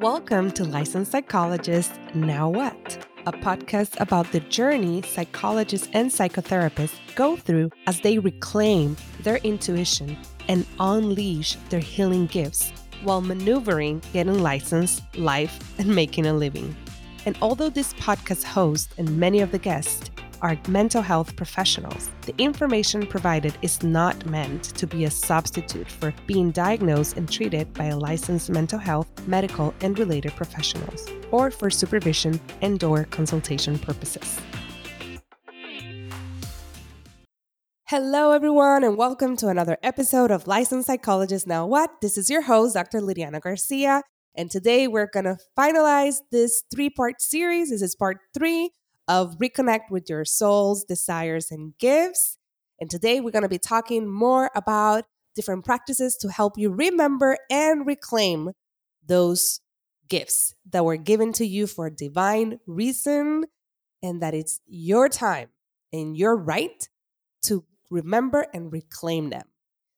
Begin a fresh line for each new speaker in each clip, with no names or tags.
Welcome to Licensed Psychologist Now What? A podcast about the journey psychologists and psychotherapists go through as they reclaim their intuition and unleash their healing gifts while maneuvering getting licensed, life, and making a living. And although this podcast host and many of the guests are mental health professionals. The information provided is not meant to be a substitute for being diagnosed and treated by a licensed mental health, medical, and related professionals, or for supervision and or consultation purposes. Hello, everyone, and welcome to another episode of Licensed Psychologist Now What? This is your host, Dr. Liliana Garcia, and today we're going to finalize this three part series. This is part three of Reconnect with Your Soul's Desires and Gifts. And today we're going to be talking more about different practices to help you remember and reclaim those gifts that were given to you for a divine reason and that it's your time and your right to remember and reclaim them.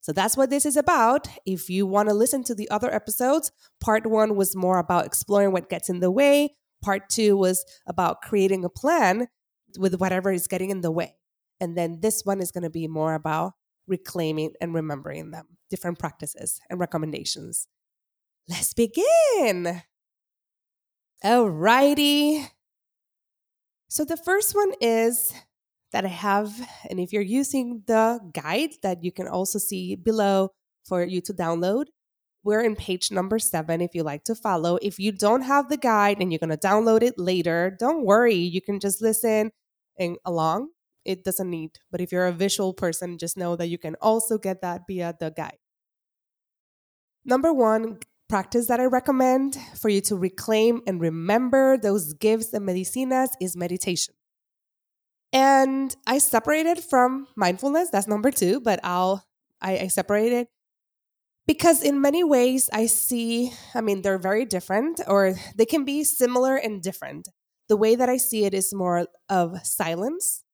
So that's what this is about. If you want to listen to the other episodes, part one was more about exploring what gets in the way. Part two was about creating a plan with whatever is getting in the way. And then this one is going to be more about reclaiming and remembering them, different practices and recommendations. Let's begin. Alrighty. So the first one is that I have, and if you're using the guide that you can also see below for you to download, we're in page number seven if you like to follow. If you don't have the guide and you're going to download it later, don't worry. You can just listen and along. It doesn't need, but if you're a visual person, just know that you can also get that via the guide. Number one practice that I recommend for you to reclaim and remember those gifts and medicinas is meditation. And I separated from mindfulness. That's number two, but I'll I, I separated because in many ways i see i mean they're very different or they can be similar and different. The way that i see it is more of silence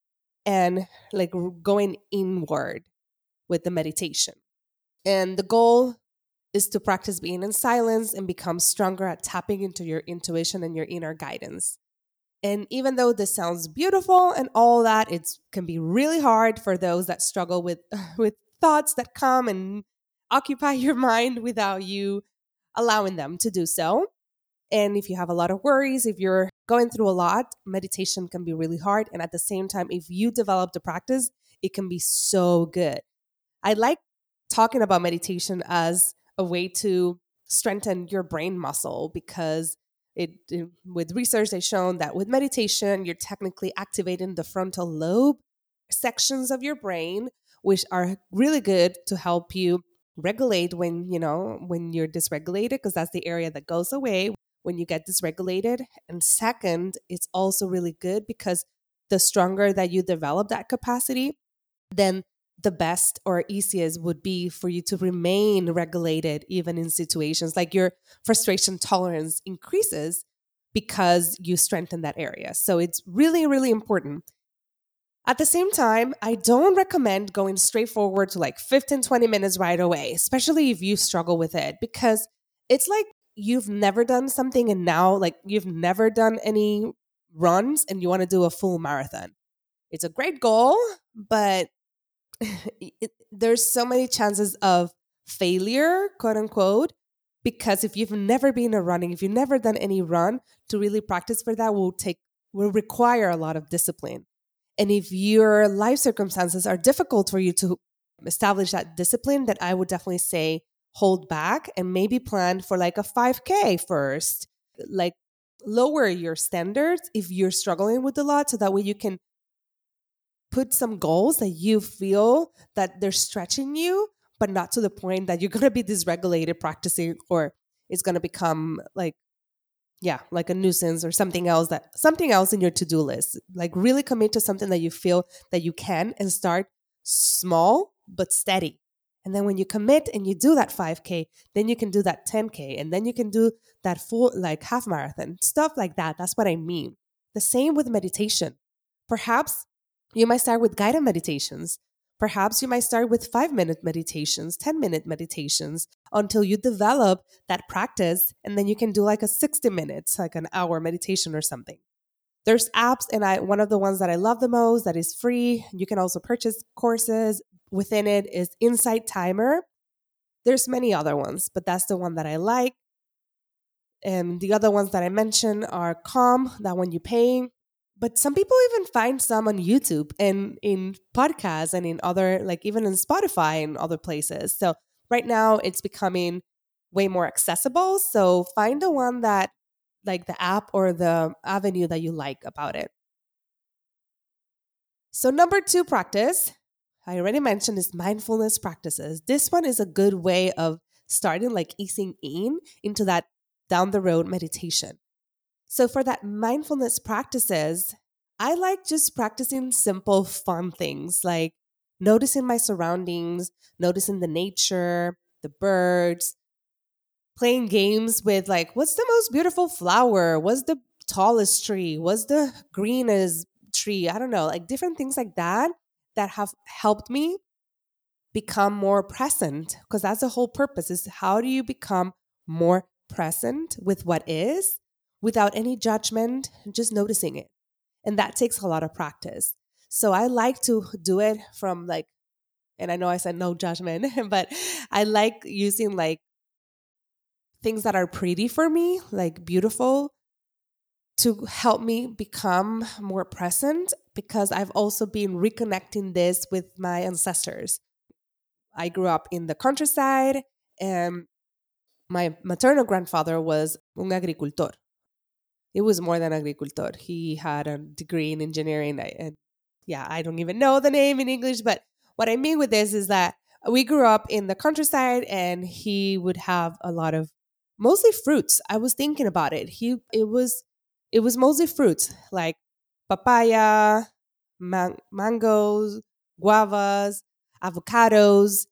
and like going inward with the meditation. And the goal is to practice being in silence and become stronger at tapping into your intuition and your inner guidance. And even though this sounds beautiful and all that it can be really hard for those that struggle with with thoughts that come and occupy your mind without you allowing them to do so. And if you have a lot of worries, if you're going through a lot, meditation can be really hard. And at the same time, if you develop the practice, it can be so good. I like talking about meditation as a way to strengthen your brain muscle because it, it, with research they've shown that with meditation you're technically activating the frontal lobe sections of your brain which are really good to help you regulate when you know when you're dysregulated because that's the area that goes away when you get dysregulated. And second it's also really good because the stronger that you develop that capacity then the best or easiest would be for you to remain regulated even in situations like your frustration tolerance increases because you strengthen that area. So it's really really important at the same time, I don't recommend going straight forward to like 15, 20 minutes right away, especially if you struggle with it, because it's like you've never done something and now like you've never done any runs and you want to do a full marathon. It's a great goal, but it, there's so many chances of failure, quote unquote, because if you've never been a running, if you've never done any run, to really practice for that will take will require a lot of discipline. And if your life circumstances are difficult for you to establish that discipline, then I would definitely say hold back and maybe plan for like a 5K first. Like lower your standards if you're struggling with a lot so that way you can put some goals that you feel that they're stretching you but not to the point that you're going to be dysregulated practicing or it's going to become like yeah like a nuisance or something else that something else in your to-do list. Like really commit to something that you feel that you can and start small but steady. And then when you commit and you do that 5k then you can do that 10k and then you can do that full like half marathon stuff like that. That's what i mean. The same with meditation. Perhaps you might start with guided meditations Perhaps you might start with five minute meditations, 10 minute meditations until you develop that practice. And then you can do like a 60 minutes, like an hour meditation or something. There's apps, and I one of the ones that I love the most that is free. You can also purchase courses. Within it is Insight Timer. There's many other ones, but that's the one that I like. And the other ones that I mentioned are Calm, that one you pay. But some people even find some on YouTube and in podcasts and in other, like even in Spotify and other places. So right now it's becoming way more accessible. So find the one that, like the app or the avenue that you like about it. So, number two practice, I already mentioned, is mindfulness practices. This one is a good way of starting, like easing in into that down the road meditation. So, for that mindfulness practices, I like just practicing simple, fun things like noticing my surroundings, noticing the nature, the birds, playing games with like, what's the most beautiful flower? What's the tallest tree? What's the greenest tree? I don't know, like different things like that that have helped me become more present because that's the whole purpose is how do you become more present with what is without any judgment, just noticing it. And that takes a lot of practice. So I like to do it from like, and I know I said no judgment, but I like using like things that are pretty for me, like beautiful, to help me become more present because I've also been reconnecting this with my ancestors. I grew up in the countryside and my maternal grandfather was un agricultor. It was more than agricultor. He had a degree in engineering. And yeah, I don't even know the name in English, but what I mean with this is that we grew up in the countryside and he would have a lot of mostly fruits. I was thinking about it. He it was it was mostly fruits like papaya, man- mangoes, guavas, avocados,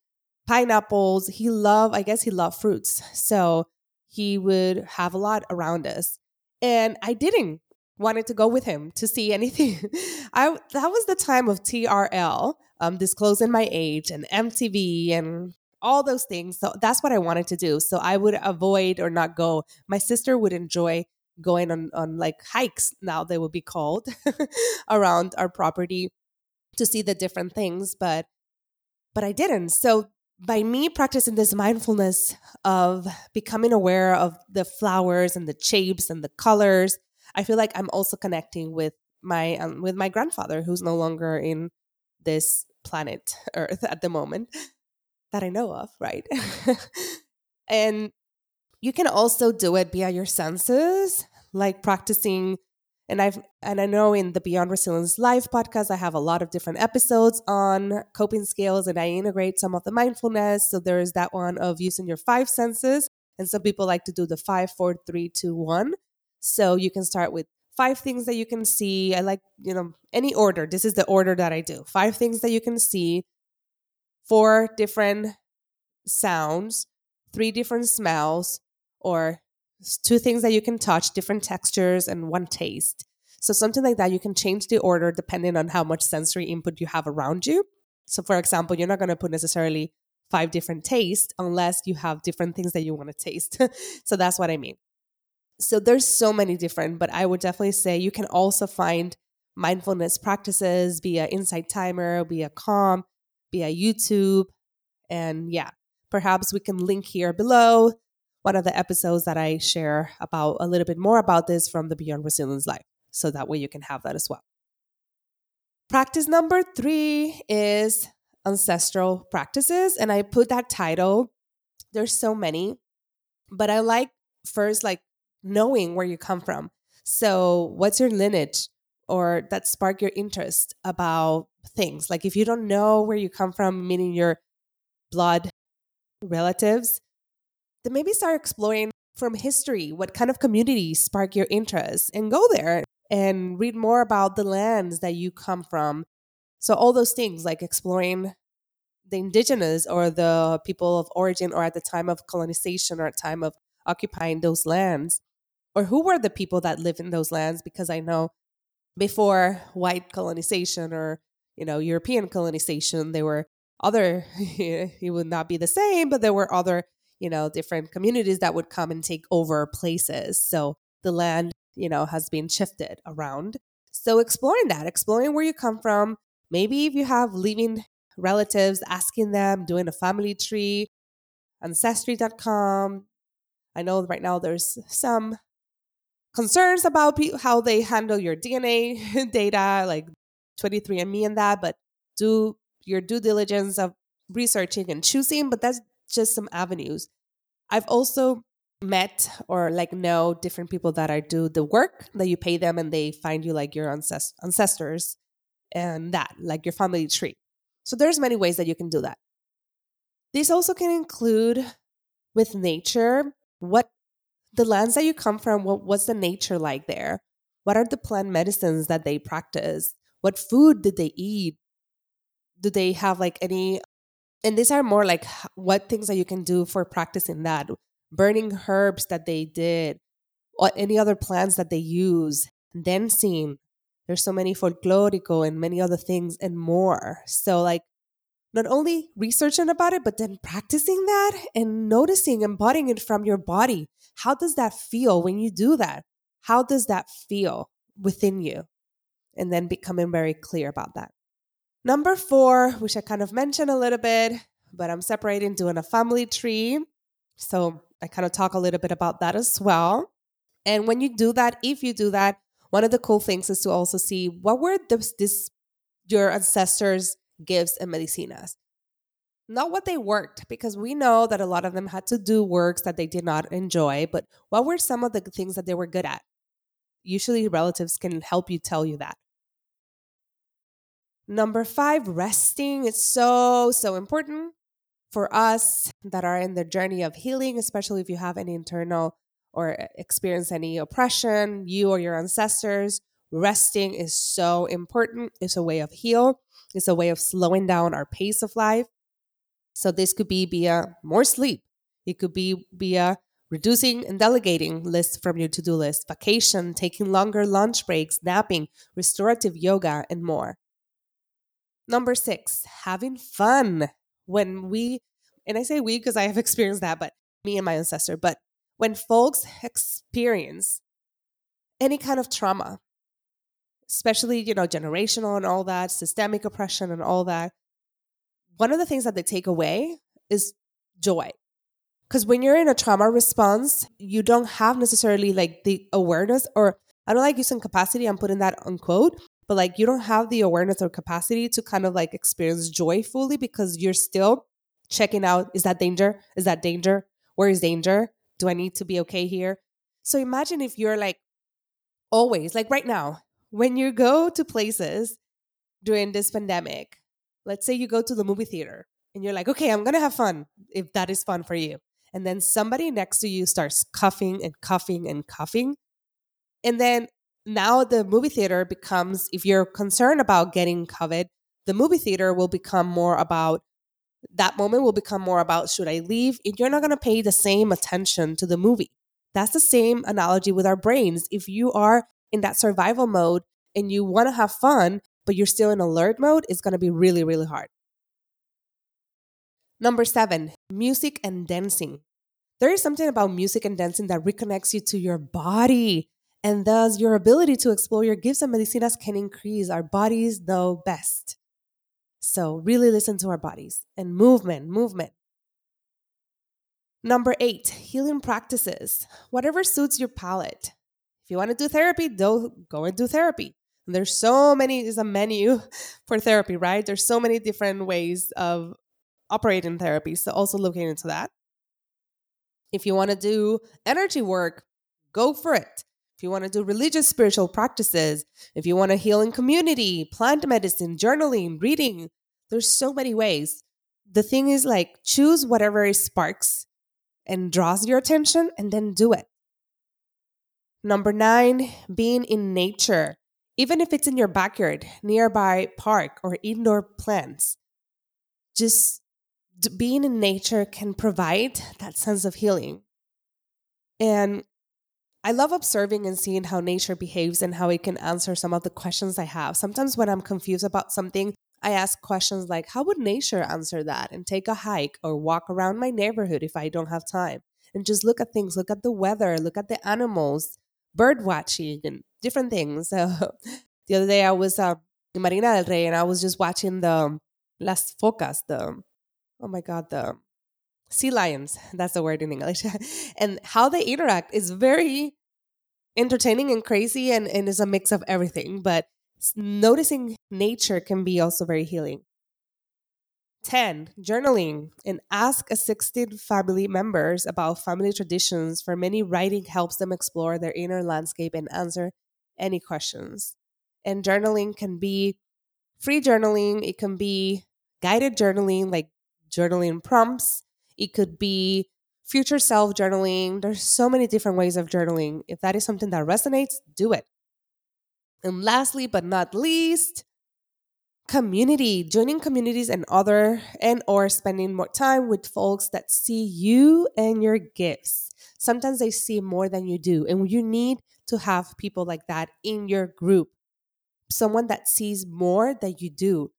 pineapples. He loved, I guess he loved fruits. So he would have a lot around us. And I didn't wanted to go with him to see anything. I that was the time of TRL, um, disclosing my age and MTV and all those things. So that's what I wanted to do. So I would avoid or not go. My sister would enjoy going on on like hikes now they would be called around our property to see the different things but but I didn't. So by me practicing this mindfulness of becoming aware of the flowers and the shapes and the colors, I feel like I'm also connecting with my um, with my grandfather who's no longer in this planet Earth at the moment that I know of, right? and you can also do it via your senses, like practicing and I've and I know in the Beyond Resilience Live podcast, I have a lot of different episodes on coping skills and I integrate some of the mindfulness. So there is that one of using your five senses. And some people like to do the five, four, three, two, one. So you can start with five things that you can see. I like, you know, any order. This is the order that I do. Five things that you can see, four different sounds, three different smells, or two things that you can touch, different textures, and one taste. So, something like that, you can change the order depending on how much sensory input you have around you. So, for example, you're not going to put necessarily five different tastes unless you have different things that you want to taste. so, that's what I mean. So, there's so many different, but I would definitely say you can also find mindfulness practices via Insight Timer, via Calm, via YouTube. And yeah, perhaps we can link here below one of the episodes that I share about a little bit more about this from the Beyond Resilience Life. So that way you can have that as well. Practice number three is ancestral practices. And I put that title, there's so many, but I like first like knowing where you come from. So, what's your lineage or that spark your interest about things? Like, if you don't know where you come from, meaning your blood relatives, then maybe start exploring from history what kind of communities spark your interest and go there and read more about the lands that you come from. So, all those things like exploring the indigenous or the people of origin or at the time of colonization or at time of occupying those lands or who were the people that live in those lands because i know before white colonization or you know, European colonization, there were other, it would not be the same, but there were other, you know, different communities that would come and take over places. So the land, you know, has been shifted around. So exploring that, exploring where you come from, maybe if you have living relatives, asking them, doing a family tree, ancestry.com. I know right now there's some concerns about pe- how they handle your DNA data, like 23andMe and that, but do your due diligence of researching and choosing, but that's just some avenues. I've also met or like know different people that are do the work that you pay them and they find you like your ancest- ancestors and that like your family tree. So there's many ways that you can do that. This also can include with nature what the lands that you come from what, what's the nature like there? What are the plant medicines that they practice? What food did they eat? Do they have like any and these are more like what things that you can do for practicing that burning herbs that they did or any other plants that they use dancing there's so many folklorico and many other things and more. So like not only researching about it but then practicing that and noticing embodying it from your body. How does that feel when you do that? How does that feel within you? And then becoming very clear about that Number four, which I kind of mentioned a little bit, but I'm separating doing a family tree. So I kind of talk a little bit about that as well. And when you do that, if you do that, one of the cool things is to also see what were this, this your ancestors' gifts and medicinas. Not what they worked, because we know that a lot of them had to do works that they did not enjoy, but what were some of the things that they were good at? Usually, relatives can help you tell you that. Number five, resting is so, so important for us that are in the journey of healing, especially if you have any internal or experience any oppression, you or your ancestors. Resting is so important. It's a way of heal. It's a way of slowing down our pace of life. So this could be via more sleep. It could be via reducing and delegating lists from your to-do list, vacation, taking longer lunch breaks, napping, restorative yoga, and more. Number six, having fun. When we, and I say we because I have experienced that, but me and my ancestor, but when folks experience any kind of trauma, especially, you know, generational and all that, systemic oppression and all that, one of the things that they take away is joy. Because when you're in a trauma response, you don't have necessarily like the awareness, or I don't like using capacity, I'm putting that unquote, but like you don't have the awareness or capacity to kind of like experience joy fully because you're still checking out is that danger? Is that danger? Where is danger? Do I need to be okay here? So imagine if you're like always, like right now, when you go to places during this pandemic, let's say you go to the movie theater and you're like, okay, I'm going to have fun if that is fun for you. And then somebody next to you starts coughing and coughing and coughing. And then now the movie theater becomes, if you're concerned about getting COVID, the movie theater will become more about that moment will become more about should I leave? And you're not going to pay the same attention to the movie. That's the same analogy with our brains. If you are in that survival mode and you want to have fun, but you're still in alert mode, it's going to be really, really hard. Number seven, music and dancing. There is something about music and dancing that reconnects you to your body. And thus, your ability to explore your gifts and medicinas can increase. Our bodies know best. So, really listen to our bodies and movement, movement. Number eight, healing practices. Whatever suits your palate. If you want to do therapy, go and do therapy. And there's so many, there's a menu for therapy, right? There's so many different ways of operating therapy. So, also looking into that. If you want to do energy work, go for it if you want to do religious spiritual practices, if you want to heal in community, plant medicine, journaling, reading, there's so many ways. The thing is like choose whatever sparks and draws your attention and then do it. Number 9, being in nature. Even if it's in your backyard, nearby park or indoor plants. Just being in nature can provide that sense of healing. And I love observing and seeing how nature behaves and how it can answer some of the questions I have. Sometimes when I'm confused about something, I ask questions like, how would nature answer that? And take a hike or walk around my neighborhood if I don't have time. And just look at things, look at the weather, look at the animals, bird watching, and different things. So the other day I was uh, in Marina del Rey and I was just watching the Las Focas, the, oh my God, the sea lions. That's the word in English. and how they interact is very entertaining and crazy and, and is a mix of everything. But noticing nature can be also very healing. 10. Journaling and ask assisted family members about family traditions. For many, writing helps them explore their inner landscape and answer any questions. And journaling can be free journaling, it can be guided journaling, like journaling prompts, it could be future self journaling. There's so many different ways of journaling. If that is something that resonates, do it. And lastly, but not least, community joining communities and other and or spending more time with folks that see you and your gifts sometimes they see more than you do and you need to have people like that in your group someone that sees more than you do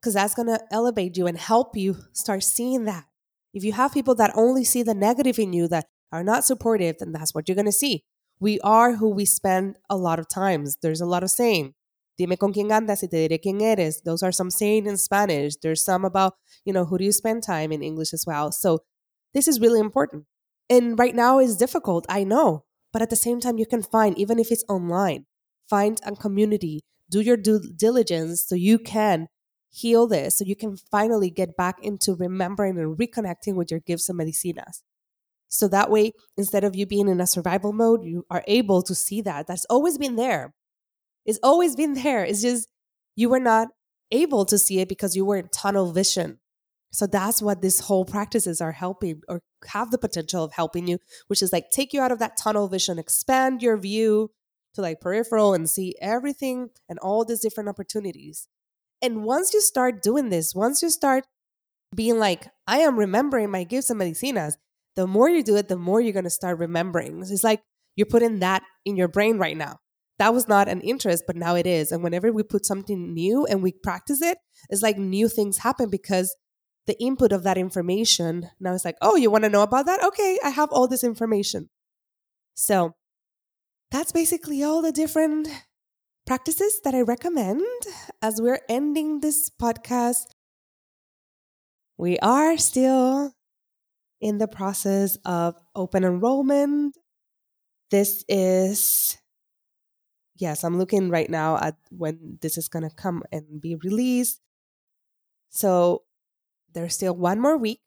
because that's going to elevate you and help you start seeing that if you have people that only see the negative in you that are not supportive then that's what you're going to see we are who we spend a lot of times. There's a lot of saying. Dime con quién andas y te diré quién eres. Those are some saying in Spanish. There's some about, you know, who do you spend time in English as well. So this is really important. And right now is difficult, I know. But at the same time, you can find, even if it's online, find a community, do your due diligence so you can heal this, so you can finally get back into remembering and reconnecting with your gifts and medicinas. So that way, instead of you being in a survival mode, you are able to see that. That's always been there. It's always been there. It's just you were not able to see it because you were in tunnel vision. So that's what this whole practices are helping or have the potential of helping you, which is like take you out of that tunnel vision, expand your view to like peripheral and see everything and all these different opportunities. And once you start doing this, once you start being like, I am remembering my gifts and medicinas, the more you do it, the more you're going to start remembering. It's like you're putting that in your brain right now. That was not an interest, but now it is. And whenever we put something new and we practice it, it's like new things happen because the input of that information now it's like, oh, you want to know about that? Okay, I have all this information. So that's basically all the different practices that I recommend as we're ending this podcast. We are still in the process of open enrollment. This is, yes, I'm looking right now at when this is going to come and be released. So there's still one more week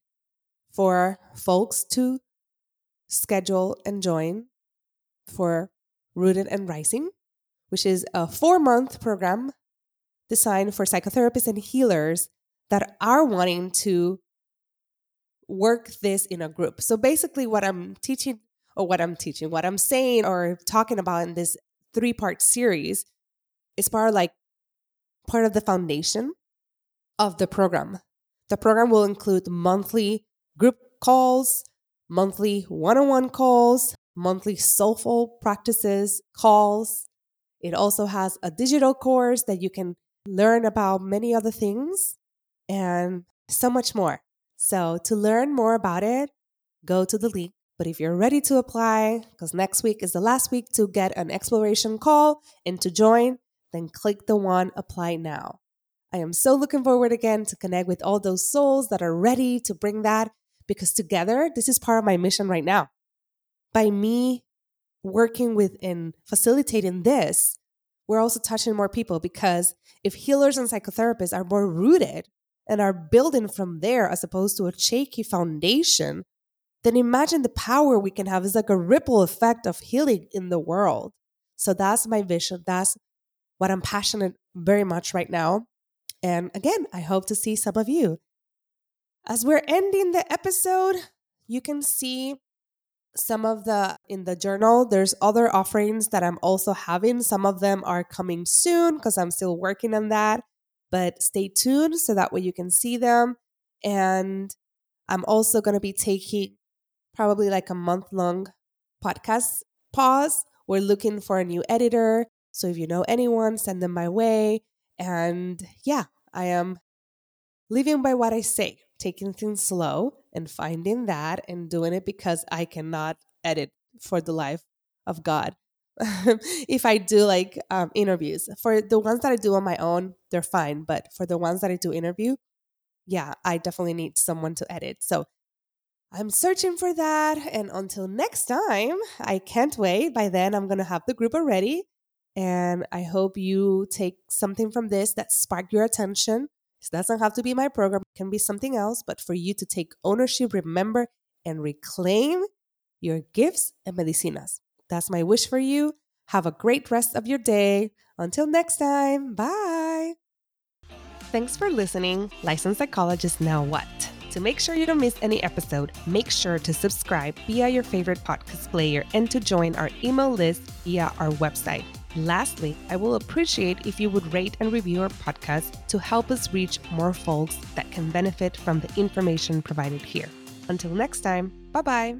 for folks to schedule and join for Rooted and Rising, which is a four month program designed for psychotherapists and healers that are wanting to work this in a group. So basically, what I'm teaching, or what I'm teaching, what I'm saying or talking about in this three part series is part of like part of the foundation of the program. The program will include monthly group calls, monthly one on one calls, monthly soulful practices calls. It also has a digital course that you can learn about many other things and so much more. So, to learn more about it, go to the link. But if you're ready to apply, because next week is the last week to get an exploration call and to join, then click the one apply now. I am so looking forward again to connect with all those souls that are ready to bring that because together, this is part of my mission right now. By me working with and facilitating this, we're also touching more people because if healers and psychotherapists are more rooted and are building from there as opposed to a shaky foundation, then imagine the power we can have. It's like a ripple effect of healing in the world. So that's my vision. That's what I'm passionate very much right now. And again, I hope to see some of you. As we're ending the episode, you can see some of the in the journal there's other offerings that i'm also having some of them are coming soon because i'm still working on that but stay tuned so that way you can see them. And I'm also going to be taking probably like a month long podcast pause. We're looking for a new editor. So if you know anyone, send them my way. And yeah, I am living by what I say, taking things slow and finding that and doing it because I cannot edit for the life of God. if I do like um, interviews, for the ones that I do on my own, they're fine. But for the ones that I do interview, yeah, I definitely need someone to edit. So I'm searching for that. And until next time, I can't wait. By then, I'm going to have the group already. And I hope you take something from this that sparked your attention. This doesn't have to be my program, it can be something else. But for you to take ownership, remember, and reclaim your gifts and medicinas. That's my wish for you. Have a great rest of your day. Until next time, bye. Thanks for listening. Licensed Psychologist Now What? To make sure you don't miss any episode, make sure to subscribe via your favorite podcast player and to join our email list via our website. Lastly, I will appreciate if you would rate and review our podcast to help us reach more folks that can benefit from the information provided here. Until next time, bye bye.